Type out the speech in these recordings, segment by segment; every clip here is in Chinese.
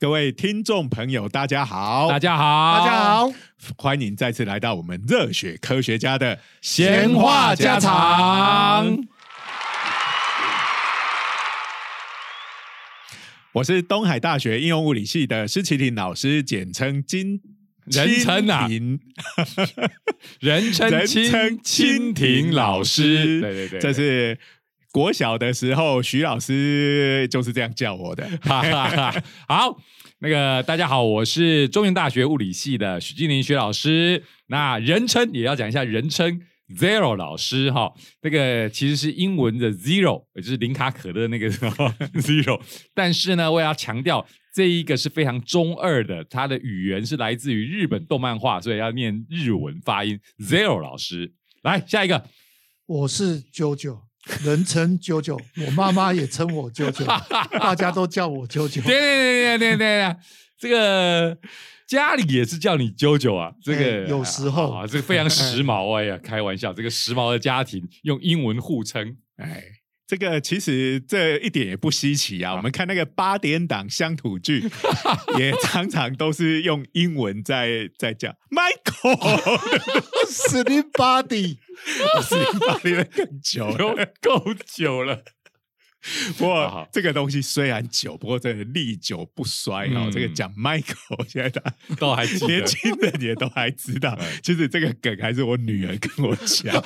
各位听众朋友，大家好，大家好，大家好，欢迎再次来到我们热血科学家的闲话家常。我是东海大学应用物理系的施启廷老师，简称金人称啊。人称 人蜻称蜻蜓老师，对对对，这是国小的时候徐老师就是这样叫我的。哈哈哈。好，那个大家好，我是中原大学物理系的徐金林徐老师。那人称也要讲一下人称 Zero 老师哈，那个其实是英文的 Zero，也就是零卡可乐那个 Zero。但是呢，我也要强调，这一个是非常中二的，它的语言是来自于日本动漫画，所以要念日文发音。Zero 老师，来下一个。我是九九，人称舅舅，我妈妈也称我舅舅，大家都叫我舅舅。对对对对对对，这个家里也是叫你舅舅啊，这个、哎有时候啊，这个非常时髦。哎呀，开玩笑，这个时髦的家庭用英文互称，哎，这个其实这一点也不稀奇啊。我们看那个八点档乡土剧，也常常都是用英文在在讲 Michael，Slim Body，是八点更久够了。够久了。不过这个东西虽然久，不过这个历久不衰哦。嗯这个讲 Michael，现在大家都还年轻人也都还知道。其实这个梗还是我女儿跟我讲。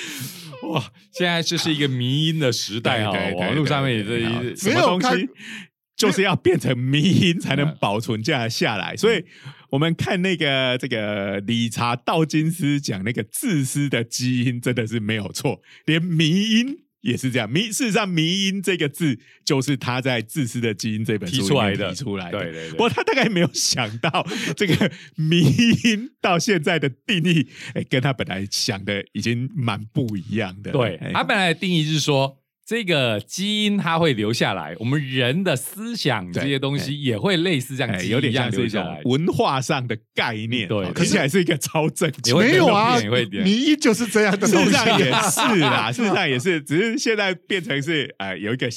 哇，现在这是一个迷音的时代啊网络上面也一什么东西就是要变成迷音才能保存下下来。所以我们看那个这个理查道金斯讲那个自私的基因，真的是没有错，连迷音。也是这样，迷事实上“迷音”这个字就是他在《自私的基因》这本提出来的提出来的。对对对不过他大概没有想到，这个 “迷音”到现在的定义，哎，跟他本来想的已经蛮不一样的。对哎，它本来的定义是说，这个基因它会留下来，我们人的思想这些东西也会类似像哎，基因一样有点像是留下来一种。文化上的概念，对可哦听起来是一个超正经没有啊 也会点，迷一就是这样的事东西实上也啊。是啦，事实上也是，只是现在变成是呃有一个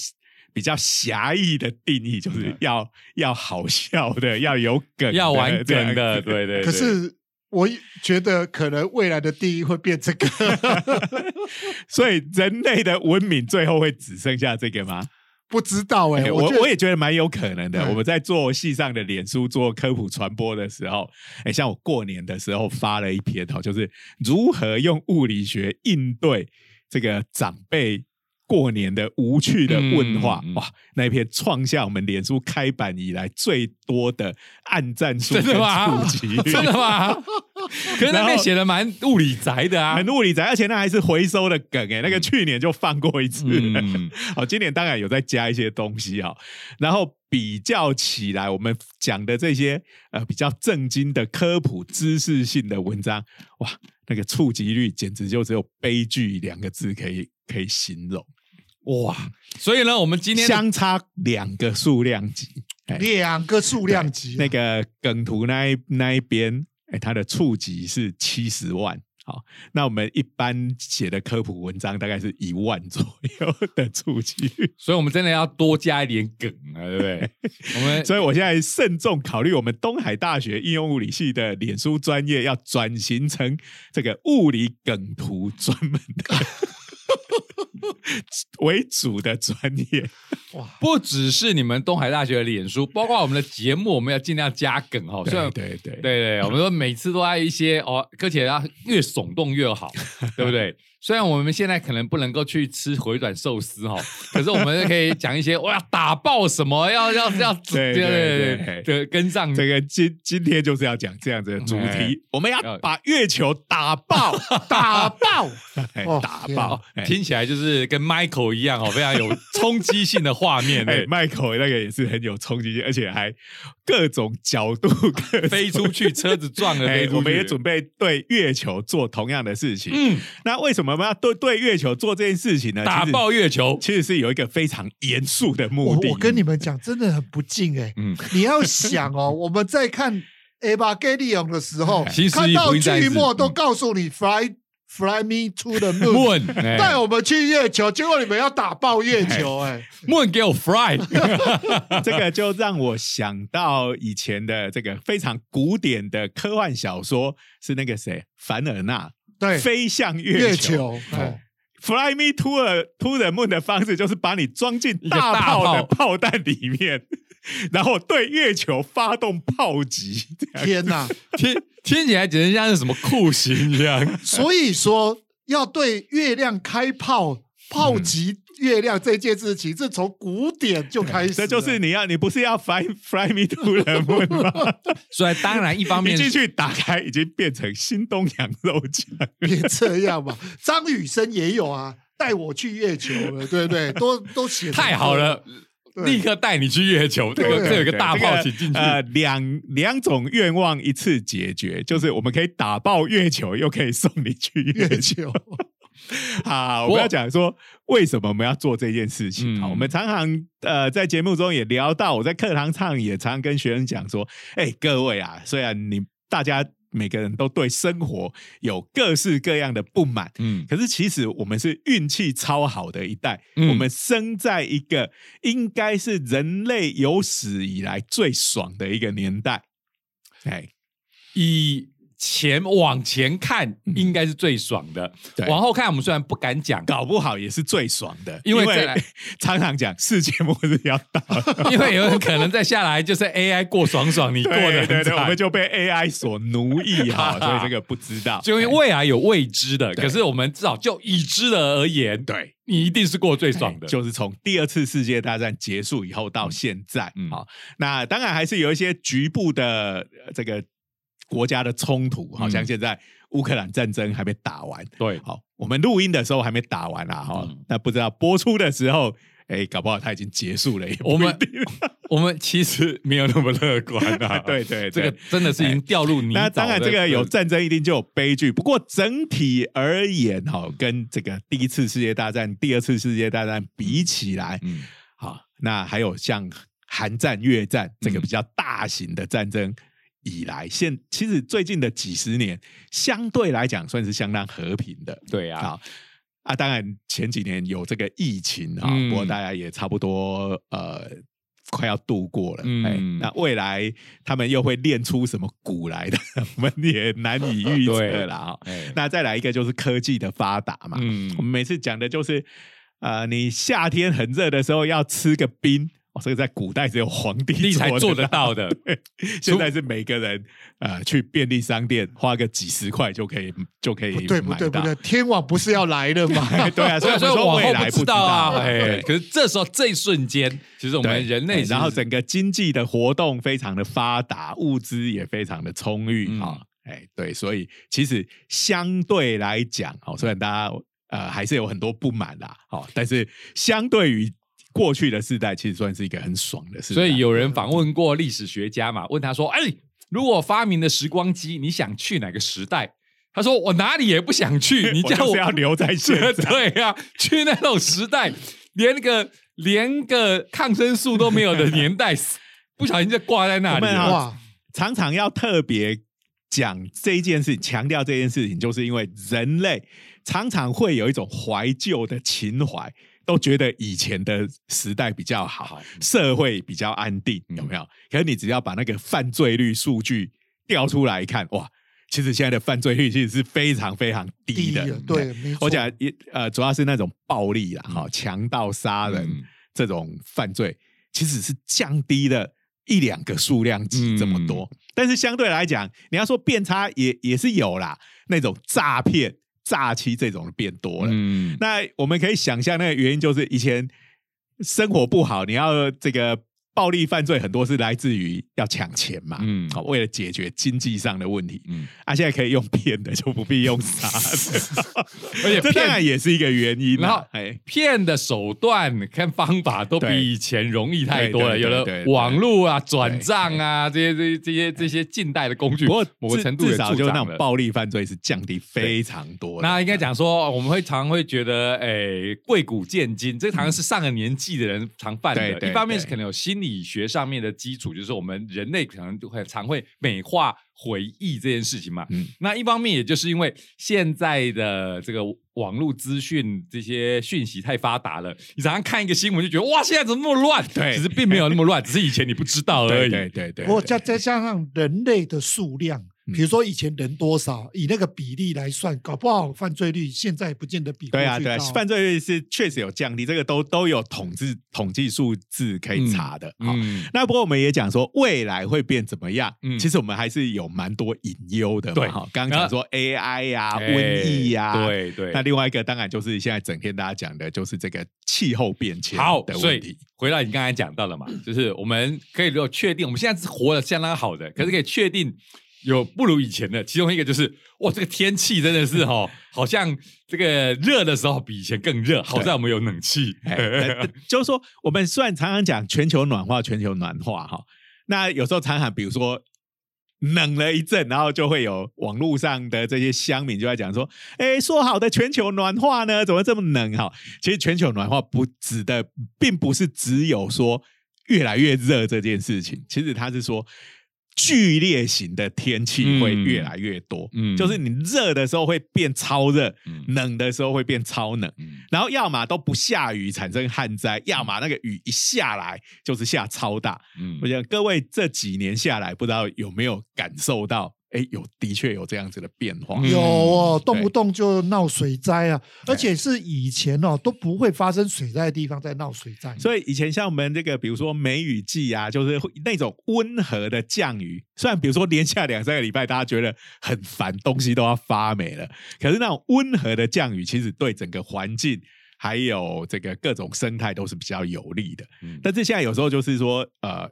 比较狭义的定义，就是要要好笑的，要有梗，要玩这样梗的，对对。可是我觉得可能未来的定义会变这个，所以人类的文明最后会只剩下这个吗？不知道哎、哎我我也觉得蛮有可能的。嗯我们在做系上的脸书做科普传播的时候，哎，像我过年的时候发了一篇哦，就是如何用物理学应对这个长辈。过年的无趣的问话，哇！那一篇创下我们脸书开版以来最多的按赞数真跟的吗真的吗？可是那边写的蛮物理宅的啊，很物理宅，而且那还是回收的梗哎，那个去年就放过一次。嗯 好，今年当然有再加一些东西哈，然后比较起来，我们讲的这些呃比较正经的科普知识性的文章，哇，那个触及率简直就只有悲剧两个字可以可以形容，哇！所以呢，我们今天相差两个数量级。哎两个数量级、啊，那个梗图那一那一边，哎，它的触及是七十万。好，那我们一般写的科普文章大概是一万左右的触及。所以我们真的要多加一点梗啊，对不对？我们所以我现在慎重考虑，我们东海大学应用物理系的脸书专业要转型成这个物理梗图专门的 为主的专业。哇不只是你们东海大学的脸书，包括我们的节目，我们要尽量加梗哈。对对对对对，我们说每次都在一些哦，而且要越耸动越好，对不对？虽然我们现在可能不能够去吃回转寿司哈，可是我们可以讲一些我要打爆什么，要要要 对对对对跟上。这个今今天就是要讲这样子的主哎。题，我们要要把月球打爆，打爆，打爆。哎。听起来就是跟 Michael 一样哦，非常有冲击性的画面，哎对，，Michael 那个也是很有冲击性，而且还各种角度飞出去，车子撞了飞出去。哎我们也准备对月球做同样的事情。嗯，那为什么我们要对对月球做这件事情呢？打爆月球，其实是有一个非常严肃的目的。我我跟你们讲，真的很不敬哎、嗯，你要想哦，我们在看 Evangelion 的时候新，世纪看到剧末都嗯告诉你 Fly Fly me to the 哎。带我们去月球，结果你们要打爆月球，哎，Moon 给我 fly，这个就让我想到以前的这个非常古典的科幻小说，是那个谁？凡尔纳对，飞向月月球。球，哎，Fly me to a to the moon 的方式就是把你装进一个大大炮的炮炮弹里面，然后对月球发动炮击。天哪！听听起来简直像是什么酷刑一样。所以说要对月亮开炮，炮击月亮这件事情，是从古典就开始了，这就是你要，你不是要 fly fly me to the moon 吗？所以当然一方面你进去打开，已经变成新东阳肉酱。别这样嘛。张雨生也有啊，带我去月球了，对不对？都都写太好了，立刻带你去月球。这个对这有一个大这个炮请进去。呃，两两种愿望一次解决，就是我们可以打爆月球，又可以送你去月月球。球，好，我们要讲说为什么我们要做这件事情。嗯好，我们常常呃在节目中也聊到，我在课堂上也常常跟学生讲说，哎，各位啊，虽然你大家每个人都对生活有各式各样的不满。嗯，可是其实我们是运气超好的一代，嗯我们生在一个应该是人类有史以来最爽的一个年代。哎，以前往前看应该是最爽的，往后看我们虽然不敢讲，搞不好也是最爽的，因为再来常常讲世界末日要到。了，因为有人可能再下来就是 AI 过爽爽，你过得很对对对，我惨们。就被 AI 所奴役哈，所以这个不知道，就因为哎未来有未知的，对。可是我们至少就已知的而言，对。你一定是过最爽的。就是从第二次世界大战结束以后到现在，嗯。好、那当然还是有一些局部的呃这个国家的冲突，好、嗯像现在乌克兰战争还没打完，对，好，我们录音的时候还没打完啦，哈、嗯那不知道播出的时候，哎，搞不好它已经结束了，我们 我们其实没有那么乐观啊。对对对这个真的是已经掉入泥沼。那当然，这个有战争一定就有悲剧。不过整体而言，哈，跟这个第一次世界大战、第二次世界大战比起来，嗯好，那还有像韩战、越战这个嗯比较大型的战争以来，现其实最近的几十年，相对来讲算是相当和平的。对啊，啊啊，当然前几年有这个疫情啊，嗯不过大家也差不多呃快要度过了。嗯哎，那未来他们又会练出什么鼓来的，我们也难以预测对了啊。哎那再来一个就是科技的发达嘛，嗯我们每次讲的就是呃，你夏天很热的时候要吃个冰。哦，这个在古代只有皇帝才做得到的。现在是每个人呃去便利商店花个几十块就可以就可以不对不买到对不对，天网不是要来了吗？对啊，所以 说往后未来不知道啊，哎，可是这时候这一瞬间，其实我们人类然后整个经济的活动非常的发达，物资也非常的充裕嗯啊，哎、对，所以其实相对来讲，哦，虽然大家呃还是有很多不满啦，哦，但是相对于过去的世代，其实算是一个很爽的事。所以有人访问过历史学家嘛，问他说：“哎，如果发明了时光机，你想去哪个时代？”他说：“我哪里也不想去，你叫我就是要留在 现在。对呀、去那种时代，连那个连个抗生素都没有的年代，不小心就挂在那里哇，常常要特别讲这件事，强调这件事情，就是因为人类常常会有一种怀旧的情怀，都觉得以前的时代比较好，好社会比较安定，嗯有没有？可是你只要把那个犯罪率数据调出来看，哇，其实现在的犯罪率其实是非常非常低的。对，没错我讲也呃，主要是那种暴力啦，哈、强盗杀人、嗯这种犯罪，其实是降低了一两个数量级这么多。但是相对来讲，你要说变差也也是有啦，那种诈骗、诈欺这种变多了。嗯，那我们可以想象，那个原因就是以前生活不好，你要这个暴力犯罪很多是来自于要抢钱嘛，嗯为了解决经济上的问题，嗯啊，现在可以用骗的，就不必用杀的，而且这当骗然也是一个原因然后。哎，骗的手段跟方法都比以前容易太多了，有了网络啊、转账啊这些这些这些这些近代的工具，不过某个程度也至少就是那种。暴力犯罪是降低非常多的。那应该讲说，我们会常会觉得，哎，贵古见今，这好像是上了年纪的人常犯的。对对一方面是可能有心理理学上面的基础，就是我们人类可能就会常会美化回忆这件事情嘛。嗯那一方面，也就是因为现在的这个网络资讯这些讯息太发达了，你常常看一个新闻就觉得哇，现在怎么那么乱？对其实并没有那么乱，只是以前你不知道 而对已。对对对，不过对再再加上人类的数量，嗯比如说以前人多少，以那个比例来算，搞不好犯罪率现在不见得比对啊，对犯罪率是确实有降低，这个都都有统计统计数字可以查的。好、嗯，那不过我们也讲说未来会变怎么样？嗯其实我们还是有蛮多隐忧的嘛。对哈，刚刚讲说 AI 呀、哎瘟疫呀、。对对。那另外一个当然就是现在整天大家讲的，就是这个气候变迁好，的问题。回到你刚才讲到了嘛，就是我们可以如果确定，我们现在是活得相当好的，可是可以确定有不如以前的。其中一个就是，哇，这个天气真的是哦，好像这个热的时候比以前更热，好在我们有冷气。就是说，我们虽然常常讲全球暖化，全球暖化哈，那有时候常常比如说冷了一阵，然后就会有网络上的这些乡民就在讲说，哎，说好的全球暖化呢，怎么这么冷哈？其实全球暖化不指的，并不是只有说越来越热这件事情，其实它是说。剧烈型的天气会越来越多，嗯就是你热的时候会变超热，嗯冷的时候会变超冷，嗯然后要么都不下雨产生旱灾，要么那个雨一下来就是下超大。嗯我想各位这几年下来，不知道有没有感受到？哎，有的确有这样子的变化。嗯有哦，动不动就闹水灾啊，而且是以前哦都不会发生水灾的地方在闹水灾，所以以前像我们这个，比如说梅雨季啊，就是那种温和的降雨，虽然比如说连下两三个礼拜，大家觉得很烦，东西都要发霉了，可是那种温和的降雨，其实对整个环境还有这个各种生态都是比较有利的。嗯但是现在有时候就是说，呃，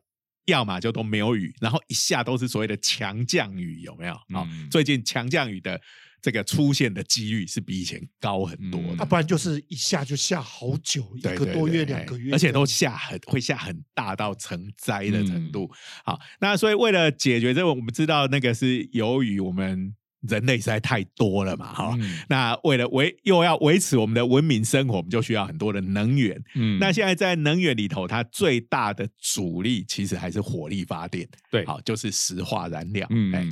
要么就都没有雨，然后一下都是所谓的强降雨，有没有？好、嗯最近强降雨的这个出现的几率是比以前高很多的。嗯要不然就是一下就下好久，一个多月、对两个月，而且都下很会下很大到成灾的嗯程度。好，那所以为了解决这个，我们知道那个是由于我们人类实在太多了嘛，哈、嗯。那为了维又要维持我们的文明生活，我们就需要很多的能源。嗯。那现在在能源里头，它最大的主力其实还是火力发电，对。好，就是石化燃料。嗯。哎，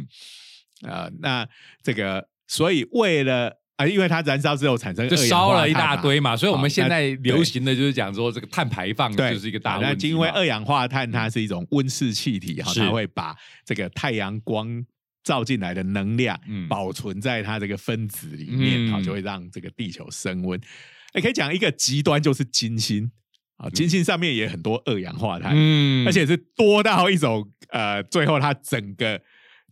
呃，那这个，所以为了啊、因为它燃烧之后产生就烧了一大堆嘛，所以我好们现在流行的就是讲说这个碳排放对，就是一个大问题嘛。因为二氧化碳它是一种温室气体哈，它会把这个太阳光照进来的能量嗯。保存在它这个分子里面，嗯。好、就会让这个地球升温。也可以讲一个极端就是金星。啊，金星上面也很多二氧化碳，嗯。而且是多到一种呃，最后它整个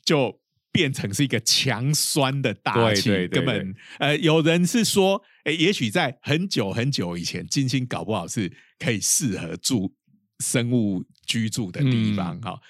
就变成是一个强酸的大气，对对对根本呃，有人是说，哎，也许在很久很久以前，金星搞不好是可以适合住生物居住的地方嗯。哈、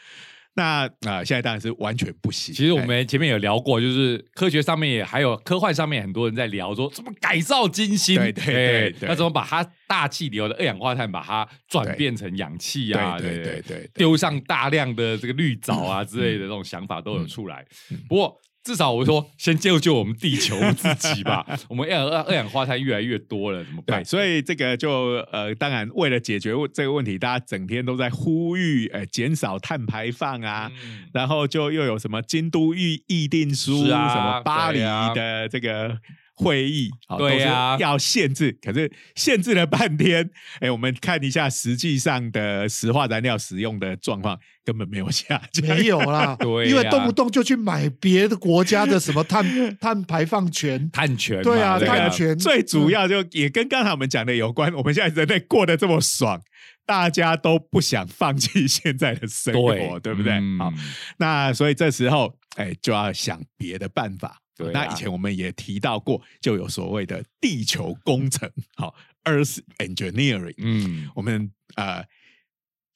那啊、呃现在当然是完全不行。其实我哎们前面有聊过，就是科学上面也还有科幻上面很多人在聊说怎么改造金星，对对那怎么把它大气流的二氧化碳把它转变成氧气啊，对对对对对丢上大量的这个绿藻啊之类的这种想法都有出来。不过至少我说先救救我们地球自己吧，我们二二二氧化碳越来越多了，怎么办？对，？所以这个就呃，当然为了解决这个问题，大家整天都在呼吁，呃，减少碳排放啊，嗯。然后就又有什么京都议议定书，啊什么巴黎的这个会议，好对啊要限制，可是限制了半天，哎，我们看一下实际上的石化燃料使用的状况，根本没有下降，没有啦，对呀。因为动不动就去买别的国家的什么碳 碳排放权，碳权嘛，对啊碳权。最主要就也跟刚才我们讲的有关，我们现在人类过得这么爽。大家都不想放弃现在的生活，对不对？嗯好，那所以这时候，哎，就要想别的办法。对啊那以前我们也提到过，就有所谓的地球工程，好，Earth Engineering，嗯，我们呃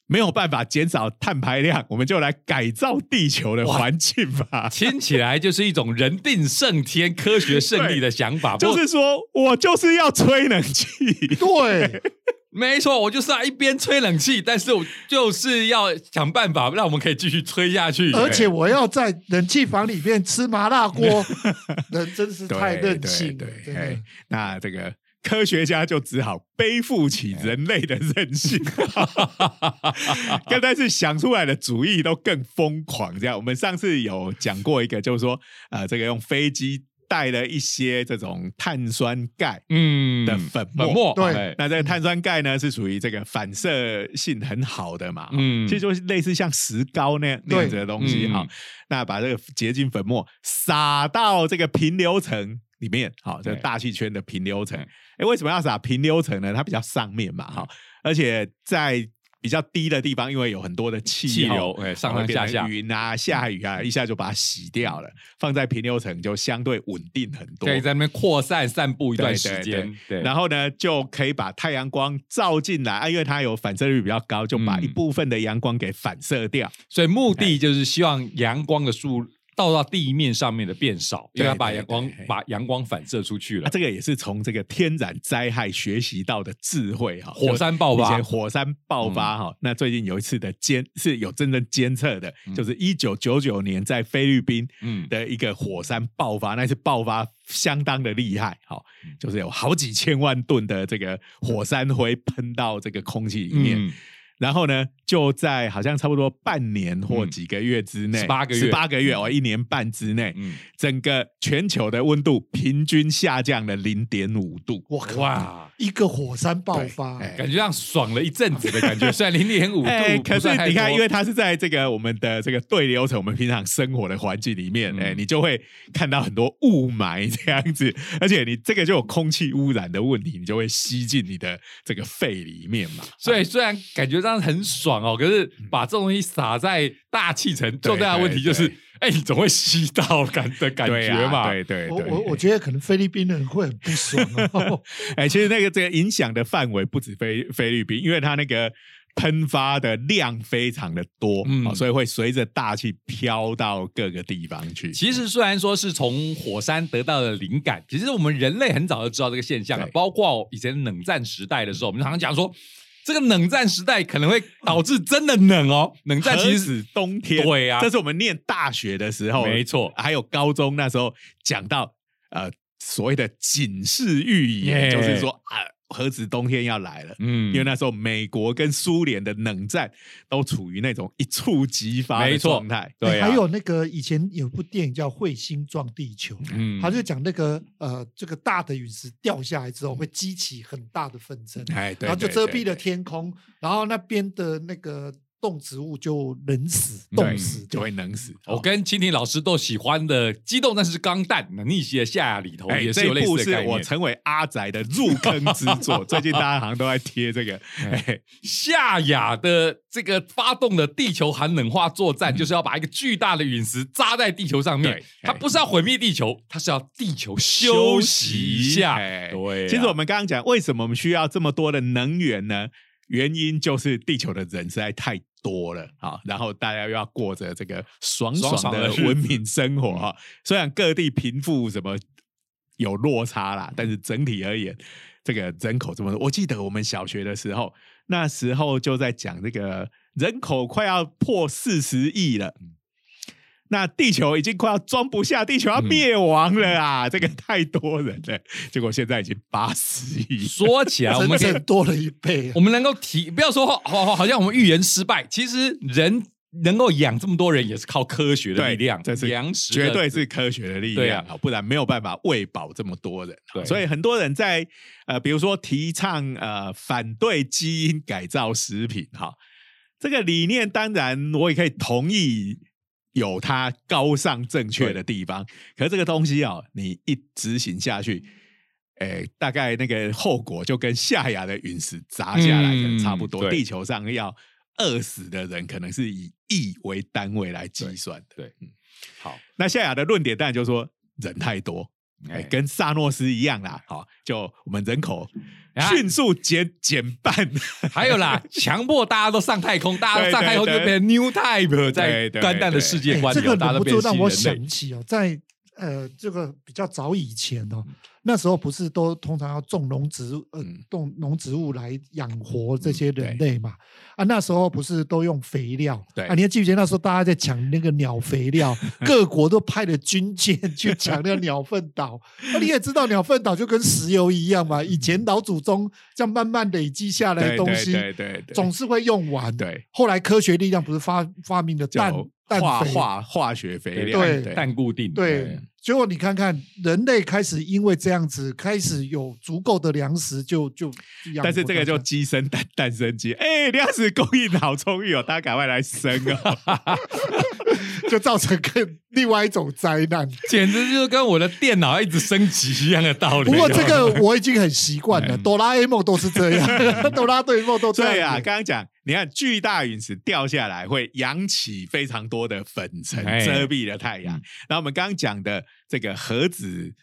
没有办法减少碳排量，我们就来改造地球的环境吧。听起来就是一种人定胜天、科学胜利的想法。就是说我就是要吹冷气，对，没错，我就是要一边吹冷气，但是我就是要想办法让我们可以继续吹下去。而且我要在冷气房里面吃麻辣锅，人真是太任性了对，对。那这个科学家就只好背负起人类的任性，但但是想出来的主意都更疯狂。这样，我们上次有讲过一个，就是说，呃，这个用飞机带了一些这种碳酸钙嗯的粉末，粉末，对哎那这个碳酸钙呢，是属于这个反射性很好的嘛，嗯。嗯，其实就是类似像石膏那那样子的东西嗯哈、那把这个结晶粉末撒到这个平流层里面，好，这大气圈的平流层。对。哎，为什么要撒平流层呢？它比较上面嘛，哈，而且在比较低的地方，因为有很多的气气流候哎上上下下。云啊、下雨啊，一下就把它洗掉了。放在平流层就相对稳定很多，可以在那边扩散散布一段时间，对，然后呢，就可以把太阳光照进来啊，因为它有反射率比较高，就把嗯。一部分的阳光给反射掉。所以目的就是希望阳光的数到到地面上面的变少，因为它把阳光把阳光反射出去啊，了。这个也是从这个天然灾害学习到的智慧哈。火山爆发火山爆发哈，那最近有一次的监是有真正监测的，就是一九九九年在菲律宾嗯的一个火山爆发，那次爆发相当的厉害，哈，就是有好几千万吨的这个火山灰喷到这个空气里面。嗯然后呢，就在好像差不多半年或几个月之内，18个月。十八个月哦，一年半之内，嗯，整个全球的温度平均下降了零点五度。我靠，哇，一个火山爆发，哎。感觉像爽了一阵子的感觉，虽然零点五度哎，可是你看，因为它是在这个我们的这个对流层，我们平常生活的环境里面，嗯。哎，你就会看到很多雾霾这样子，而且你这个就有空气污染的问题，你就会吸进你的这个肺里面嘛。所以虽然感觉上很爽哦，可是把这种东西撒在大气层，最大的问题就是，哎，你总会吸到感的感对啊觉嘛。对对对，我我我觉得可能菲律宾人会很不爽哦。哎，其实那个这个影响的范围不止菲菲律宾，因为它那个喷发的量非常的多，嗯哦所以会随着大气飘到各个地方去。其实虽然说是从火山得到的灵感，其实我们人类很早就知道这个现象了。包括以前冷战时代的时候，我们常常讲说，这个冷战时代可能会导致真的冷哦。冷战其实冬天，对啊。这是我们念大学的时候，没错。还有高中那时候讲到呃所谓的警示预言，耶。就是说啊，何止冬天要来了。嗯。因为那时候美国跟苏联的冷战都处于那种一触即发的状态，对啊。还有那个以前有部电影叫《彗星撞地球》，嗯。他就讲那个呃，这个大的陨石掉下来之后会激起很大的纷争，哎，对然后就遮蔽了天空，然后那边的那个动植物就冷死、对冻死，就会冷死。我跟蜻蜓老师都喜欢的《机动战士钢弹》那逆袭的夏亚里头哎，也是有类这部是似的概念。我成为阿宅的入坑之作。最近大家好像都在贴这个，哎，夏亚的这个发动的地球寒冷化作战，就是要把一个巨大的陨石扎在地球上面。它不是要毁灭地球，它是要地球休息一下。哎对啊，其实我们刚刚讲，为什么我们需要这么多的能源呢？原因就是地球的人实在太多了啊，然后大家又要过着这个爽爽爽的文明生活啊。虽然各地贫富什么有落差啦，但是整体而言，这个人口这么多，我记得我们小学的时候，那时候就在讲这个人口快要破四十亿了。那地球已经快要装不下，地球要灭亡了啊！这个太多人了，结果现在已经八十亿。说起来，我们可以整整多了一倍啊我。们能够提，不要说好好好像我们预言失败，其实人能够养这么多人，也是靠科学的力量，这是粮食绝对是科学的力量，啊不然没有办法喂饱这么多人。所以很多人在呃，比如说提倡呃反对基因改造食品哈，这个理念当然我也可以同意。有它高尚正确的地方，可是这个东西哦，你一执行下去，诶，大概那个后果就跟夏亚的陨石砸下来可能差不多。嗯地球上要饿死的人，可能是以亿为单位来计算的。对嗯。好，那夏亚的论点当然就是说人太多，哎、哎。跟萨诺斯一样啦，好、就我们人口啊迅速减减半，还有啦，强迫大家都上太空，大家都上太空就变成 new type，在对对干蛋的世界观里，哎这个忍不住让我。想起哦，在呃，这个比较早以前哦，那时候不是都通常要种农植物呃嗯种农植物来养活这嗯些人类嘛？啊，那时候不是都用肥料？对啊，你还记不记得那时候大家在抢那个鸟肥料，各国都派了军舰去抢那个鸟粪岛。那、你也知道鸟粪岛就跟石油一样嘛，以前老祖宗这样慢慢累积下来的东西，对对对，总是会用完。对后来科学力量不是发发明了氮叫氮化化化学肥料，对对氮固定，对，结果你看看，人类开始因为这样子，开始有足够的粮食就，就养但是这个就活大家鸡生蛋，蛋生鸡，哎，粮食供应好充裕哦，大家赶快来生哦。就造成更另外一种灾难。简直就是跟我的电脑一直升级一样的道理。不过这个我已经很习惯了，嗯哆啦 A 梦都是这样，哆啦 A 梦都这对啊。刚刚讲，你看巨大陨石掉下来会扬起非常多的粉尘，哎遮蔽了太阳。嗯然后我们刚刚讲的这个核子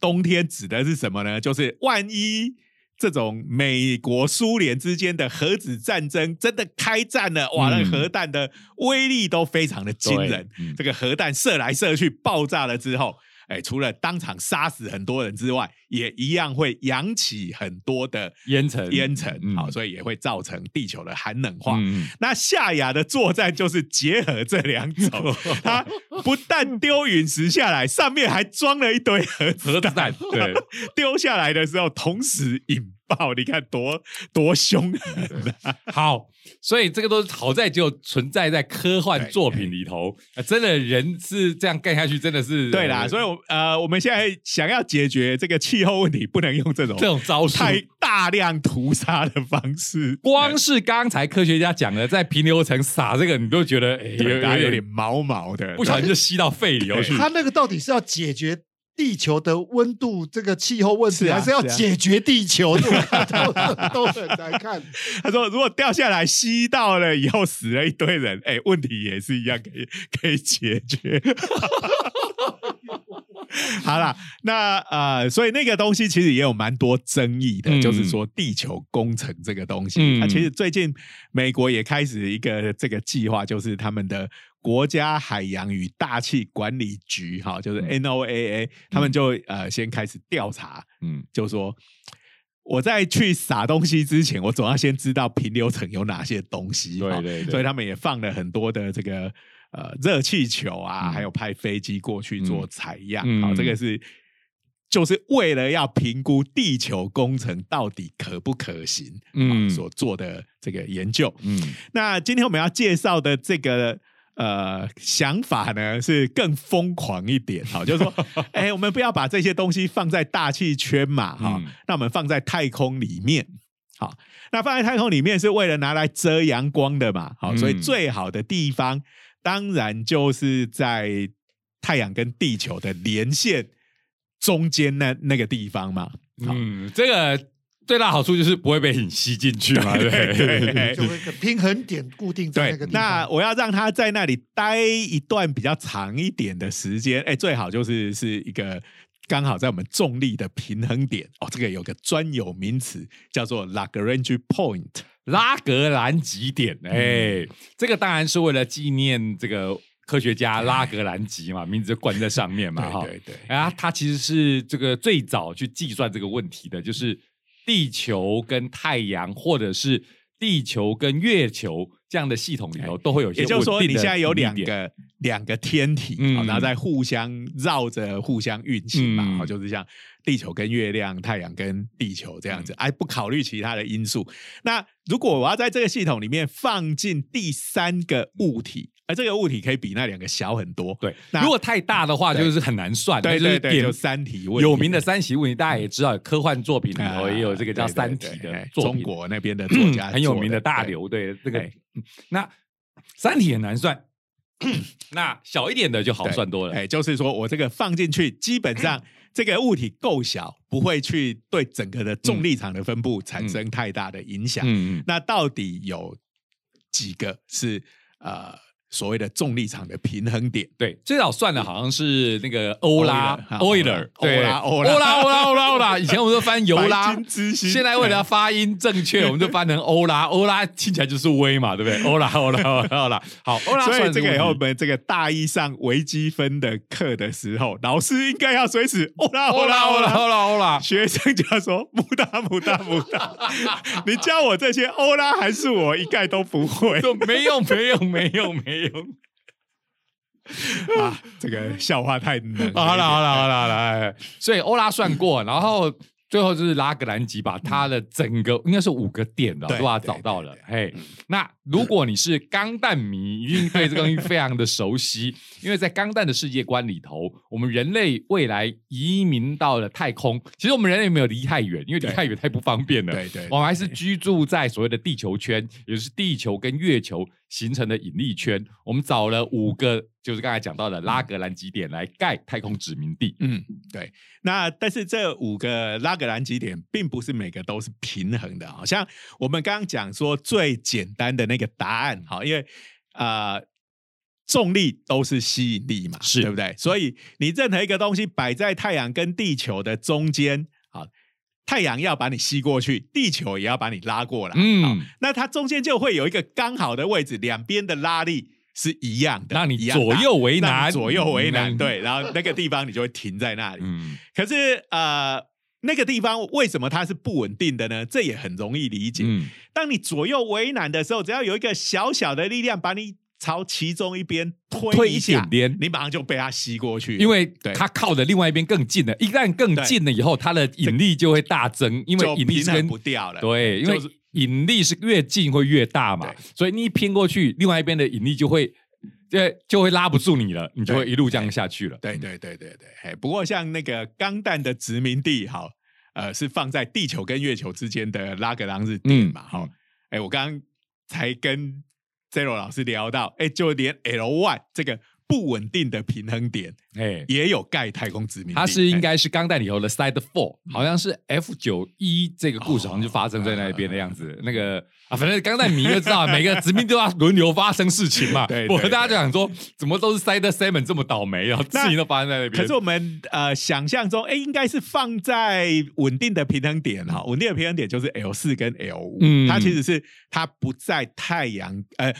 冬天指的是什么呢？就是万一。这种美国、苏联之间的核子战争真的开战了，哇！那个嗯核弹的威力都非常的惊人。这个核弹射来射去，爆炸了之后，哎，除了当场杀死很多人之外，也一样会扬起很多的烟尘烟尘，嗯好，所以也会造成地球的寒冷化。嗯那夏亚的作战就是结合这两种，它不但丢陨石下来，上面还装了一堆核子核子弹对，丢下来的时候同时引爆，你看多多凶 狠啊！好，所以这个都是好在就存在在科幻作品里头，呃真的人是这样干下去，真的是对啦，呃所以我呃，我们现在想要解决这个气候问题，不能用这种这种招数。太大量屠杀的方式，光是刚才科学家讲的，在平流层撒这个，你都觉得哎，有点毛毛的，不小心就吸到肺里头去。他那个到底是要解决地球的温度这个气候问题，是啊还是要解决地球？都都很难看。他说，如果掉下来吸到了以后死了一堆人，哎，问题也是一样可以 可以解决。好啦，那呃，所以那个东西其实也有蛮多争议的，嗯就是说地球工程这个东西。嗯那、其实最近美国也开始一个这个计划，就是他们的国家海洋与大气管理局，哈，就是 NOAA，、他们就呃先开始调查，嗯，就说我在去撒东西之前，我总要先知道平流层有哪些东西。对对对所以他们也放了很多的这个呃热气球啊，嗯。还有派飞机过去做采样。嗯好、这个是就是为了要评估地球工程到底可不可行，嗯嗯，所做的这个研究。嗯。那今天我们要介绍的这个呃想法呢，是更疯狂一点，好，就是说，哎，我们不要把这些东西放在大气圈嘛，哈、嗯。那我们放在太空里面，好，那放在太空里面是为了拿来遮阳光的嘛，好，所以嗯最好的地方当然就是在太阳跟地球的连线中间那那个地方嘛，好。嗯，这个最大好处就是不会被你吸进去嘛，对不对对？对就会一 个平衡点固定在那个，地那。我要让他在那里待一段比较长一点的时间，哎，最好就是是一个刚好在我们重力的平衡点哦。这个有个专有名词叫做 Lagrange point，拉格兰极点，哎，这个当然是为了纪念这个科学家拉格兰吉嘛，名字就冠在上面嘛，哈。对对对，哎呀，他其实是这个最早去计算这个问题的，就是地球跟太阳，或者是地球跟月球这样的系统里头，都会有一些也就是说你现在有两个两个天体，嗯。然后在互相绕着互相运行嘛，嗯。好，就是像地球跟月亮、太阳跟地球这嗯样子，哎，不考虑其他的因素。那如果我要在这个系统里面放进第三个物体，而这个物体可以比那两个小很多，对，那如果太大的话，就是很难算。对对对，那就是点就三体问题有名的三体问题，大家也知道，科幻作品里啊头也有这个叫三体的中国那边的作家 很有名的大刘，对这个那三体很难算，那小一点的就好算多了。哎，就是说我这个放进去，基本上 这个物体够小，不会去对整个的重力场的分布产生太大的影响。嗯嗯那到底有几个是呃所谓的重力场的平衡点。对，最早算的好像是那个欧拉 Euler，Euler，对欧拉欧拉欧拉欧拉欧拉欧拉，以前我们都翻尤拉现在为了发音正确，我们就翻成欧拉，欧拉听起来就是威嘛，对不对？欧拉欧拉欧拉欧拉，好，欧拉所以算这个以后我们这个大一上微积分的课的时候，老师应该要随时欧拉欧拉欧拉欧拉欧拉，学生就要说不大不大不大，你教我这些欧拉函数，我一概都不会。都没用没用没用没用。啊！这个笑话太冷了。好了好了好了好了，哎所以欧拉算过，然后最后就是拉格兰吉把他的整个应该是五个点的对都把它找到了。嘿，那如果你是钢弹迷，一定对这个东西非常的熟悉，因为在钢弹的世界观里头，我们人类未来移民到了太空，其实我们人类没有离太远，因为离太远太不方便了。对对，我们还是居住在所谓的地球圈，也就是地球跟月球形成的引力圈。我们找了五个，就是刚才讲到的拉格兰基点来盖太空殖民地。嗯，对。那但是这五个拉格兰基点，并不是每个都是平衡的，好像我们刚刚讲说最简单的那个答案，好，因为呃。重力都是吸引力嘛，是对不对？所以你任何一个东西摆在太阳跟地球的中间，啊，太阳要把你吸过去，地球也要把你拉过来，好嗯，那它中间就会有一个刚好的位置，两边的拉力是一样的，让你左右为难。左右为难，嗯。对，然后那个地方你就会停在那里。嗯，可是呃，那个地方为什么它是不稳定的呢？这也很容易理解。嗯，当你左右为难的时候，只要有一个小小的力量把你朝其中一边推推一下点点。你马上就被它吸过去，因为它靠的另外一边更近了，一旦更近了以后，它的引力就会大增，因为就引力是不掉了。对，因为引力是越近会越大嘛，所以你一偏过去，另外一边的引力就会，就就会拉不住你了，你就会一路这样下去了。对对对对对，嘿，不过像那个钢弹的殖民地，好，呃，是放在地球跟月球之间的拉格朗日点嘛，嗯。好、哎，我刚刚才跟 Zero 老师聊到，哎，就连 L one 这个不稳定的平衡点哎，也有盖太空殖民地，它是应哎该是钢弹里头的 Side Four，好像是 F 九一这个故事好像就发生在那边的样子。那个啊，反正钢弹迷就知道，每个殖民都要轮流发生事情嘛。我和大家就想说，怎么都是 Side Seven 这么倒霉，然后事情都发生在那边。可是我们呃想象中，哎，应该是放在稳定的平衡点哈，稳定的平衡点就是 L 四跟 L 五、嗯。它其实是它不在太阳，呃，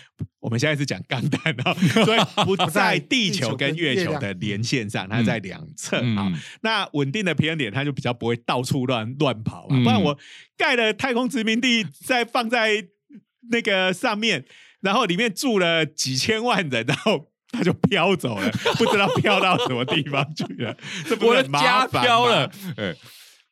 我们现在是讲钢弹哦，所以不在地球跟月球的连线上，它在两侧啊、嗯那稳定的平衡点，它就比较不会到处乱乱跑不然我盖了太空殖民地，再放在那个上面，然后里面住了几千万人，然后。它就飘走了，不知道飘到什么地方去了。这不我的是很麻家烦飘吗了。哎，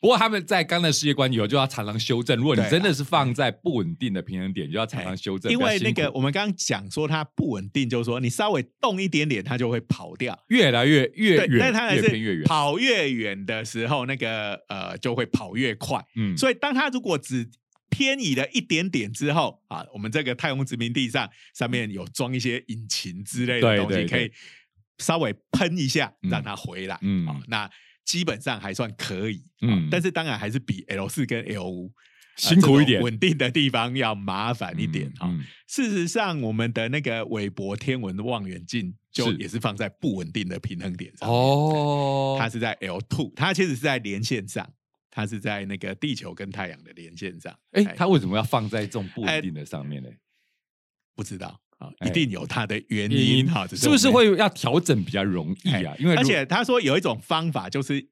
不过他们在刚的世界观以后就要常常修正。如果你真的是放在不稳定的平衡点，就要常常修正。因为那个我们刚刚讲说它不稳定，就是说你稍微动一点点，它就会跑掉。越来越越远，跑越远的时候，那个呃就会跑越快。嗯，所以当它如果只偏移了一点点之后啊，我们这个太空殖民地上上面有装一些引擎之类的东西，可以稍微喷一下嗯让它回来。嗯啊，那基本上还算可以。嗯嗯，但是当然还是比 L 四跟 L 五。辛苦一点稳定的地方要麻烦一点哈、嗯事实上，我们的那个韦伯天文望远镜就也是放在不稳定的平衡点上。哦，它是在 L two，它其实是在连线上，它是在那个地球跟太阳的连线上。哎，它为什么要放在这种不稳定的上面呢？不知道啊，哎一定有它的原原因哈，只是不是会要调整比较容易啊？因为而且他说有一种方法，就是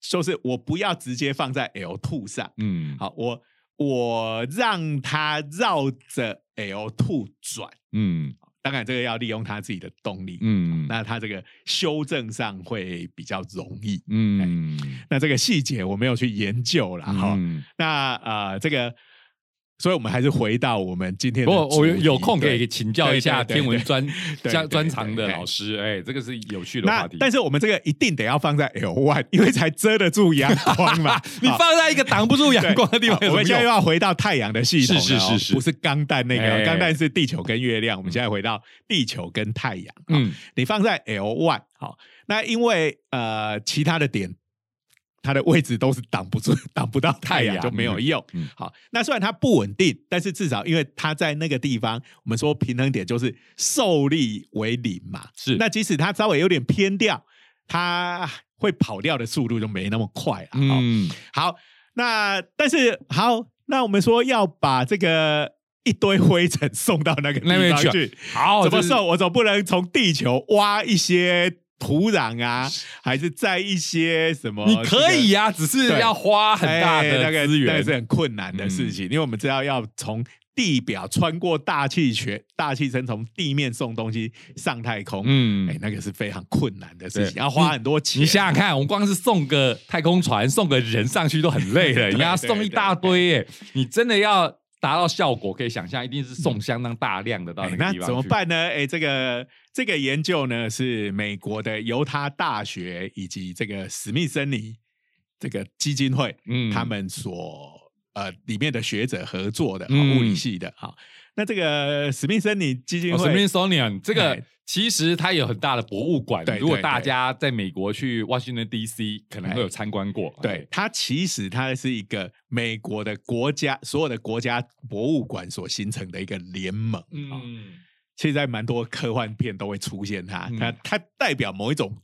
就是我不要直接放在 L two 上，嗯好，我我让它绕着 L two 转，嗯当然这个要利用他自己的动力，嗯那他这个修正上会比较容易。嗯那这个细节我没有去研究了哈。嗯那呃，这个，所以我们还是回到我们今天的不过我有空可以请教一下天文专专专长的老师，哎，这个是有趣的话题。但是我们这个一定得要放在 L one，因为才遮得住阳光嘛。你放在一个挡不住阳光的地方 我们现在又？要回到太阳的系统是是是是不是钢弹那哎个，钢弹是地球跟月亮，我们现在回到地球跟太阳。嗯，嗯你放在 L one，好，那因为呃其他的点它的位置都是挡不住、挡不到太阳，就没有用。嗯好，那虽然它不稳定，但是至少因为它在那个地方，我们说平衡点就是受力为零嘛。是那即使它稍微有点偏掉，它会跑掉的速度就没那么快了。嗯，嗯，好，那但是好，那我们说要把这个一堆灰尘送到那个那边去地方去，好，怎么送？我总不能从地球挖一些土壤啊，还是在一些什么？你可以呀、只是要花很大的那个的资源。那个是很困难的事情，因为我们知道要从地表穿过大气圈、大气层从地面送东西上太空，嗯哎，那个是非常困难的事情，要花很多钱。你想想看，我们光是送个太空船、送个人上去都很累了，你要送一大堆耶！你真的要达到效果，可以想象，一定是送相当大量的到哎那那个地方去？怎么办呢？哎，这个这个研究呢是美国的犹他大学以及这个史密森尼这个基金会，嗯他们所呃里面的学者合作的，嗯物理系的哈。那这个史密森尼基金哦会，Smithsonian 这个哎其实它有很大的博物馆对，如果大家在美国去 Washington D.C. 可能会有参观过。对，它其实它是一个美国的国家所有的国家博物馆所形成的一个联盟。嗯，嗯，其实在蛮多科幻片都会出现它，嗯它它代表某一种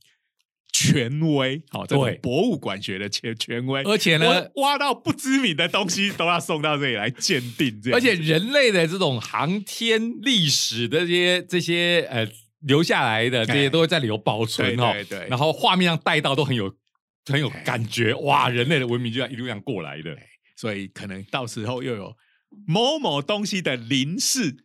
权威，哦，这种博物馆学的权权威。而且呢，挖到不知名的东西都要送到这里来鉴定，这样。而且人类的这种航天历史的这些这些呃留下来的这些哎。都会在里头保存哦，对对。对然后画面上带到都很有很有感觉，哇，人类的文明就这样一路这样过来的。所以可能到时候又有某某东西的临世，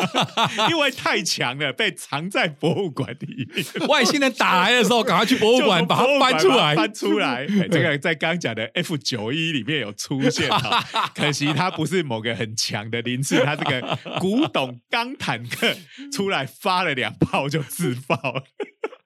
因为太强了，被藏在博物馆里。外星人打来的时候，赶快去博物馆把它博物馆翻出来。搬出来。哎这个在刚讲的 F 九一里面有出现哈，可惜它不是某个很强的零式，它这个古董钢坦克出来发了两炮就自爆了。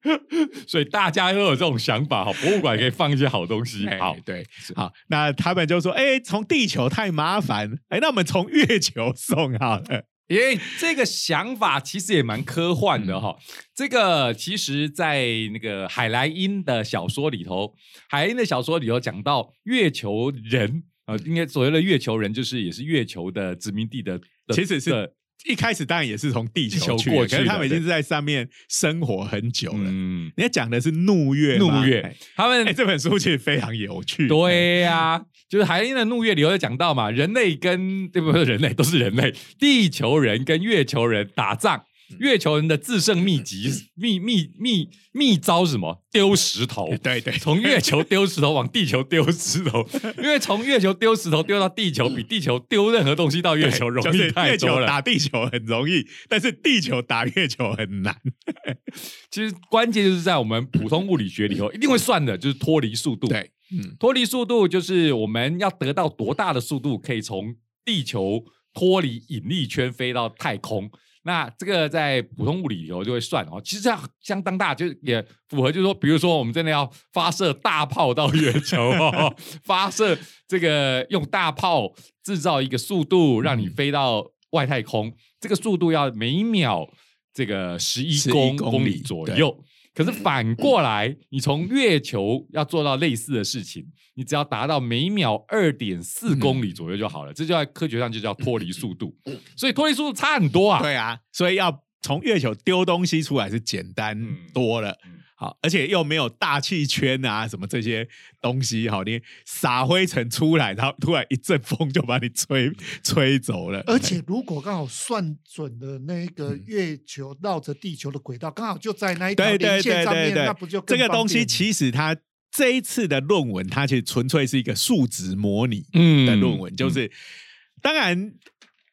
所以大家都有这种想法，哈，博物馆可以放一些好东西。哎好，对，好，那他们就说，哎，从地球太麻烦，哎，那我们从月球送好了。因为这个想法其实也蛮科幻的哈、这个其实，在那个海莱因的小说里头，海莱因的小说里头讲到月球人啊、呃应该所谓的月球人，就是也是月球的殖民地的，的其实是的一开始当然也是从地地球过去可是他们已经是在上面生活很久了。嗯，人家讲的是怒月，怒月哎，他们哎，这本书其实非常有趣。对呀、就是海因的怒月里头有讲到嘛，人类跟对不是人类都是人类，地球人跟月球人打仗，嗯月球人的制胜秘籍秘秘秘秘招是什么？丢石头。对对，从月球丢石头往地球丢石头，因为从月球丢石头丢到地球，比地球丢任何东西到月球容易 就是月球太多了。打地球很容易，但是地球打月球很难。其实关键就是在我们普通物理学里头一定会算的，就是脱离速度。对，嗯，脱离速度就是我们要得到多大的速度，可以从地球脱离引力圈飞到太空。那这个在普通物理里头就会算哦，其实这样相当大，就是也符合，就是说，比如说我们真的要发射大炮到月球哦，发射这个用大炮制造一个速度，让你飞到外太空，这个速度要每秒这个十一11公公里左对右。可是反过来，你从月球要做到类似的事情，你只要达到每秒二点四公里左右就好了。这就在科学上就叫脱离速度。所以脱离速度差很多啊。对啊，所以要从月球丢东西出来是简单嗯多了。嗯好，而且又没有大气圈啊，什么这些东西，好，你撒灰尘出来，然后突然一阵风就把你吹吹走了。而且如果刚好算准了那个嗯月球绕着地球的轨道，刚好就在那一条连线上面，那不就更这个东西其实它这一次的论文，它其实纯粹是一个数值模拟嗯的论文，就是当然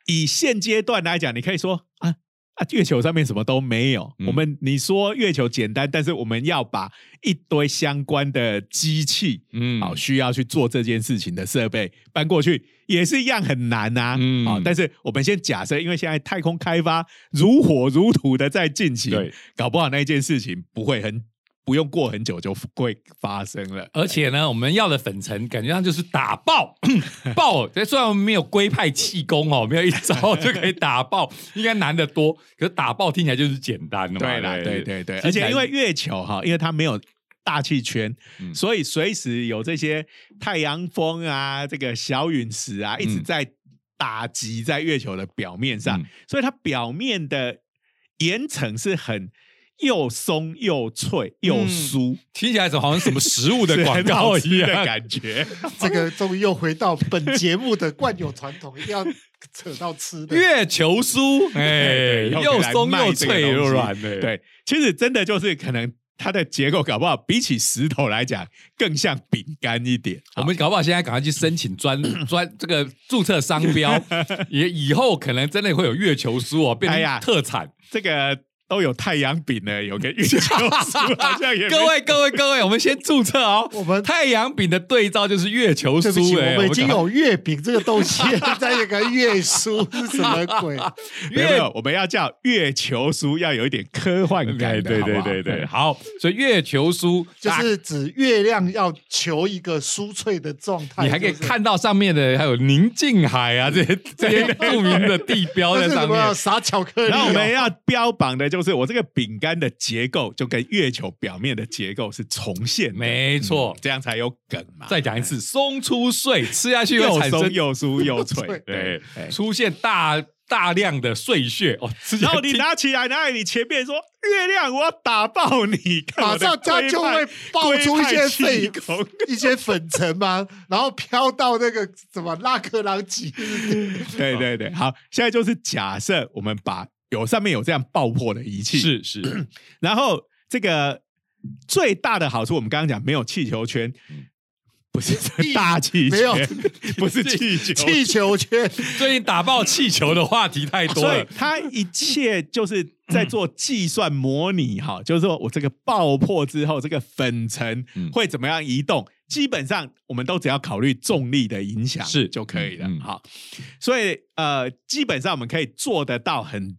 以现阶段来讲，你可以说啊。啊，月球上面什么都没有。嗯我们你说月球简单，但是我们要把一堆相关的机器，嗯好需要去做这件事情的设备搬过去，也是一样很难呐、啊。嗯好，但是我们先假设，因为现在太空开发如火如荼的在进行，对，搞不好那件事情不会很不用过很久就会发生了。而且呢，我们要的粉尘感觉上就是打爆 爆。虽然我们没有龟派气功哦，没有一招就可以打爆，应该难得多。可是打爆听起来就是简单的嘛。对啦，对对对，而且因为月球哈，因为它没有大气圈，嗯所以随时有这些太阳风啊，这个小陨石啊，一直嗯在打击在月球的表面上，嗯所以它表面的岩层是很又松又脆又嗯酥，听起来好像什么食物的是 广告一样的。感觉。这个终于又回到本节目的惯有传统，一定要扯到吃的。月球酥，哎，又松又脆又软的，，对，其实真的就是可能它的结构搞不好比起石头来讲更像饼干一点。我们搞不好现在赶快去申请专 专这个注册商标，也以后可能真的会有月球酥哦，变哎呀成特产。这个都有太阳饼呢，有个月球酥 好像也各位各位各位，我们先注册哦。我们太阳饼的对照就是月球对不起，我们已经有月饼这个东西，再有个月书是什么鬼？没有没有，我们要叫月球书，要有一点科幻感的，对对对对对，好，所以月球书就是指月亮要求一个酥脆的状态，你还可以看到上面的还有宁静海啊，这些这些著名的地标在上面。撒巧克力哦？然后我们要标榜的就是我这个饼干的结构就跟月球表面的结构是重现的，没错。嗯这样才有梗嘛。再讲一次，松出碎，吃下去又松又酥又脆，对。哎。出现大大量的碎屑哦，然后你拿起来，拿在你前面说：“月亮，我要打爆你！”看马上它就会爆出一些龟废派气功。一些粉尘嘛，然后飘到那个什么拉克朗吉，对对对，好，现在就是假设我们把有上面有这样爆破的仪器，，是是，然后这个最大的好处，我们刚刚讲没有气球圈嗯，不是一大气没有圈，不是气球，气球圈，最近打爆气球的话题太多所以了，它一切就是在做计算模拟哈，就是说我这个爆破之后，这个粉尘嗯会怎么样移动？基本上我们都只要考虑重力的影响是就可以了。好，所以呃，基本上我们可以做得到很。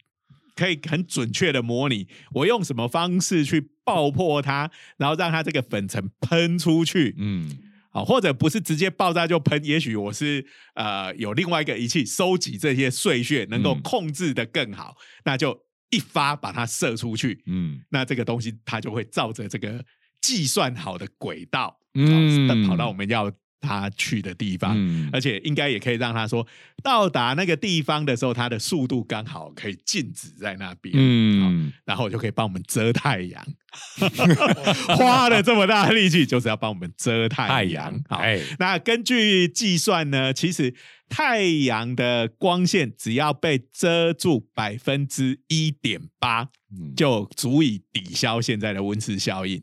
可以很准确的模拟，我用什么方式去爆破它，然后让它这个粉尘喷出去，嗯，好，或者不是直接爆炸就喷，也许我是呃有另外一个仪器收集这些碎屑，能够嗯。控制的更好，那就一发把它射出去，嗯。那这个东西它就会照着这个计算好的轨道，嗯。嗯，跑到我们要它去的地方。嗯而且应该也可以让他说，到达那个地方的时候，他的速度刚好可以静止在那边，嗯，嗯，然后就可以帮我们遮太阳。花了这么大的力气，就是要帮我们遮太太阳阳，。好，哎，那根据计算呢，其实太阳的光线只要被遮住百分之一点八，嗯就足以抵消现在的温室效应。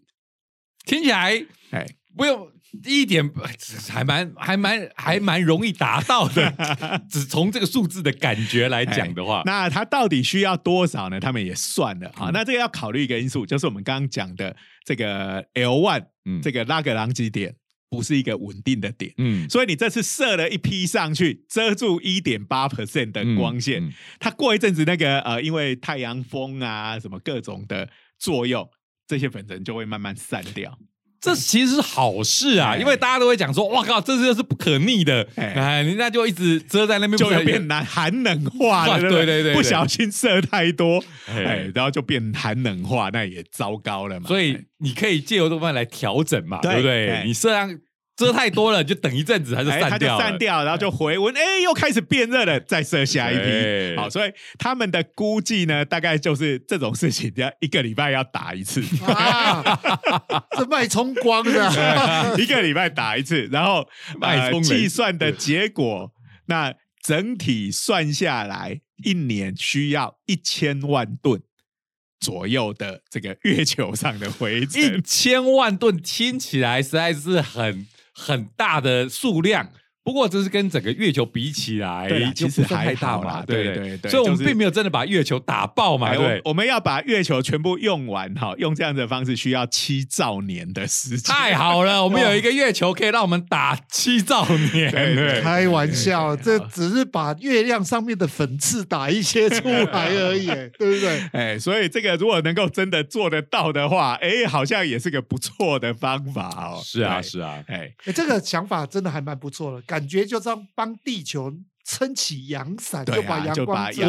听起来哎，不用一点，还蛮还蛮还蛮容易达到的。只从这个数字的感觉来讲的话，那它到底需要多少呢？他们也算了啊。嗯那这个要考虑一个因素，就是我们刚刚讲的这个 L one 嗯这个拉格朗基点不是一个稳定的点。嗯所以你这次射了一批上去，遮住一点八 percent 的光线，嗯嗯它过一阵子那个呃，因为太阳风啊什么各种的作用，这些粉尘就会慢慢散掉。这其实是好事啊，哎。因为大家都会讲说，哇靠，这就是不可逆的，哎。哎，人家就一直遮在那边，就变难寒冷化了，不 对对对对。不小心射太多，哎。哎，然后就变寒冷化，那也糟糕了嘛。所以哎。你可以借由这方面来调整嘛，对对不对？哎。你遮上遮太多了，就等一阵子它就哎，它就散掉，散掉，然后就回温，哎，又开始变热了，再射下一批。好，所以他们的估计呢，大概就是这种事情要一个礼拜要打一次。啊，这脉冲光的，一个礼拜打一次，然后呃脉冲雷计算的结果，那整体算下来，一年需要一千万吨左右的这个月球上的灰一。千万吨听起来实在是很很大的数量。不过这是跟整个月球比起来，其实还太大嘛，啦对对对对所以我们并没有真的把月球打爆嘛，哎对我？们要把月球全部用完哈，用这样的方式需要七兆年的时间。太好了，我们有一个月球可以让我们打七兆年，对对开玩笑，这只是把月亮上面的粉刺打一些出来而已，对不对？哎，所以这个如果能够真的做得到的话，哎，好像也是个不错的方法哦。是啊，是啊，哎，哎，这个想法真的还蛮不错的，感觉就这样帮地球撑起阳伞，对就把阳光遮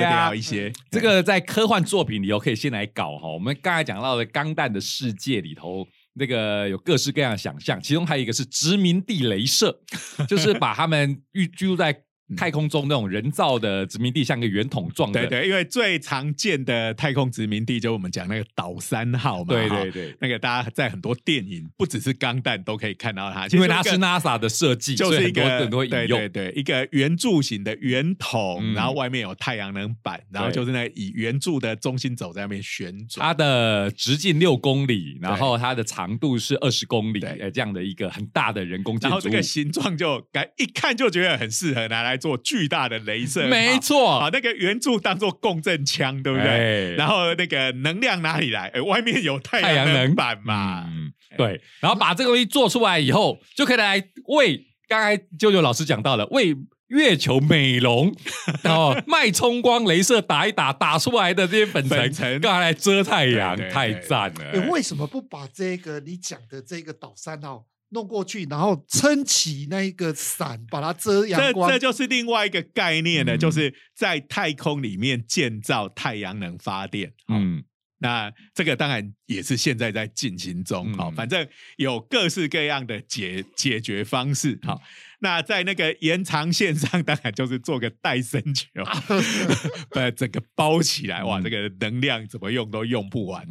掉一些。这个在科幻作品里头可以先来搞哈。我们刚才讲到的《钢弹的世界》里头，那个有各式各样的想象，其中还有一个是殖民地镭射，就是把他们预 居住在太空中那种人造的殖民地，像个圆筒状的。对对，因为最常见的太空殖民地，就我们讲那个岛三号嘛。对对对那个大家在很多电影，不只是钢弹都可以看到它，因为它是 NASA 的设计，就是一个很多引用。对对对，一个圆柱形的圆筒，嗯然后外面有太阳能板，然后就是那个以圆柱的中心轴在那边旋转。它的直径六公里，然后它的长度是二十公里，这样的一个很大的人工建筑。然后这个形状就感一看就觉得很适合拿来做巨大的镭射，没错把，那个圆柱当做共振枪，对不对？哎然后那个能量哪里来？哎，外面有太太阳能能板嘛。嗯，对，然后把这个东西做出来以后，就可以来为刚才舅舅老师讲到了为。月球美容 然后，脉冲光镭射打一打，打出来的这些粉尘，刚才来遮太阳对，对太对赞了。你，为什么不把这个你讲的这个岛三号弄过去，然后撑起那一个伞，把它遮阳这光这？就是另外一个概念了，嗯就是在太空里面建造太阳能发电。嗯，嗯，那这个当然也是现在在进行中。好、嗯反正有各式各样的解解决方式。好、那在那个延长线上，当然就是做个带生球，把整个包起来。哇，嗯这个能量怎么用都用不完。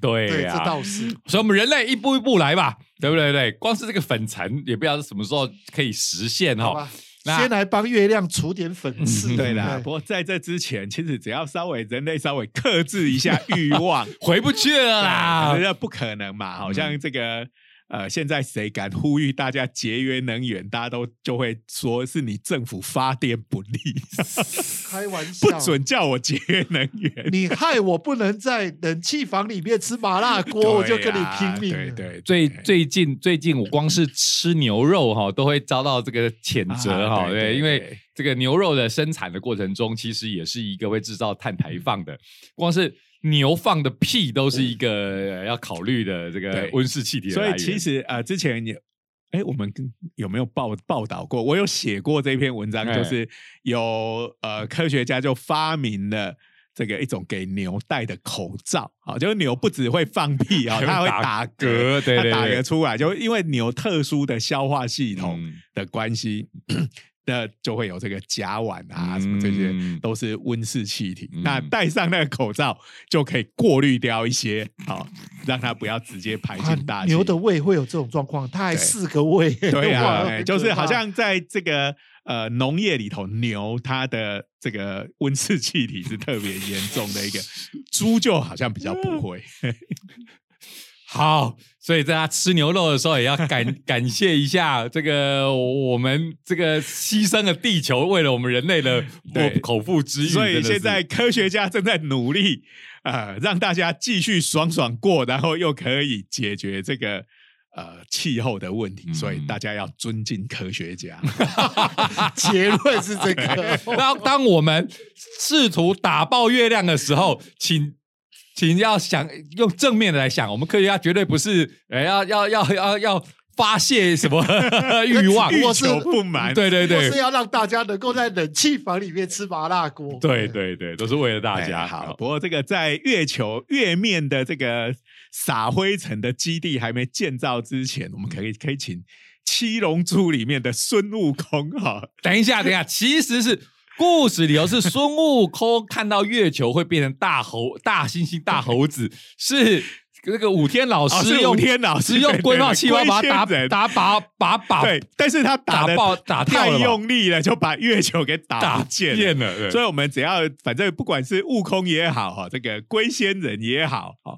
对对，呀、这倒是。所以我们人类一步一步来吧，对不对？对，光是这个粉尘也不知道是什么时候可以实现哈先来帮月亮除点粉刺。嗯对啦，不过在这之前，其实只要稍微人类稍微克制一下欲望，回不去了啦那。不可能嘛？好像这个。呃，现在谁敢呼吁大家节约能源，大家都就会说是你政府发电不利，开玩笑，不准叫我节约能源。你害我不能在冷气房里面吃麻辣锅，我就跟你拼命了。对对，最最近最近，我光是吃牛肉哈，都会遭到这个谴责哈，啊对对因为对这个牛肉的生产的过程中，其实也是一个会制造碳排放的。光是牛放的屁都是一个呃要考虑的这个温室气体。所以其实呃，之前有，哎，我们有没有报报道过？我有写过这篇文章，哎就是有呃科学家就发明了。这个一种给牛戴的口罩，好，就是牛不只会放屁啊，它会打打嗝对对它打嗝出来，就因为牛特殊的消化系统嗯的关系，那就会有这个甲烷啊，什么这些嗯都是温室气体。嗯那戴上那个口罩就可以过滤掉一些，好，让它不要直接排啊进大气。牛的胃会有这种状况，它还四个胃。对 啊，就是好。像在这个呃农业里头，牛它的这个温室气体是特别严重的一个，猪就好像比较不会。好，所以在他吃牛肉的时候，也要感 感谢一下这个我们这个牺牲了地球，为了我们人类的 对口腹之欲。所以现在科学家正在努力，呃，让大家继续爽爽过，然后又可以解决这个呃气候的问题。嗯所以大家要尊敬科学家。结论是这个。当当我们试图打爆月亮的时候，请请要想用正面的来想，我们科学家绝对不是呃要要要要要发泄什么 欲望，欲我是求不满，对对对。我是要让大家能够在冷气房里面吃麻辣锅。对对对，都是为了大哎家。好，不过这个在月球月面的这个撒灰尘的基地还没建造之前，我们可以可以请七龙珠里面的孙悟空哈，等一下，等一下，其实是故事理由是孙悟空看到月球会变成大猴、大猩猩、大猴子，是那个武天老哦师用天老师用对对龟炮气泡把它打打把把把对，但是他打打爆打太用力了，就把月球给打打不见了。了，所以我们只要反正不管是悟空也好哈，这个龟仙人也好哈，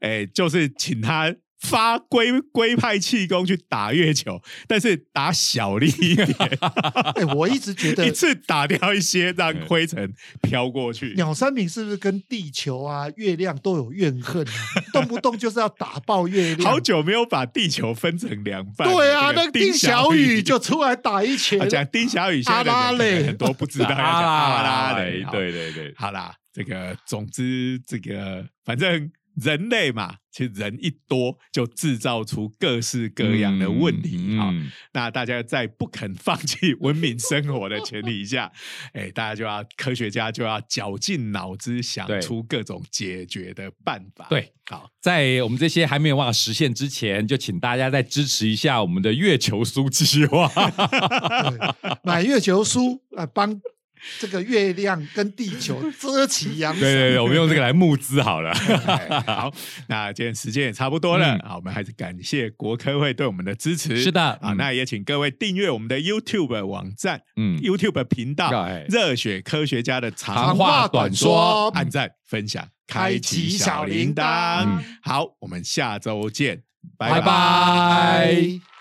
哎，就是请他发龟龟派气功去打月球，但是打小力一点，哎，我一直觉得 一次打掉一些，让灰尘飘过去。鸟山明是不是跟地球啊、月亮都有怨恨啊？动不动就是要打爆月亮。好久没有把地球分成两半了。对啊，那丁小雨就出来打一拳啊，讲丁小雨，现在阿拉蕾很多不知道要讲阿拉蕾。好对对对，好啦，这个总之这个反正人类嘛，其实人一多就制造出各式各样的问题啊、嗯那大家在不肯放弃文明生活的前提下，哎，大家就要科学家就要绞尽脑汁想出各种解决的办法。对，好，在我们这些还没有办法实现之前，就请大家再支持一下我们的月球书计划。对买月球书啊，帮这个月亮跟地球遮起阳伞。对对对，我们用这个来募资好了。哎好，那今天时间也差不多了嗯啊，我们还是感谢国科会对我们的支持。是的啊，嗯那也请各位订阅我们的 YouTube 网站、嗯，YouTube 频道哎“热血科学家的长长话短说按赞、分享、开开启启小小铃铃铛铛。好，我们下周见，拜拜拜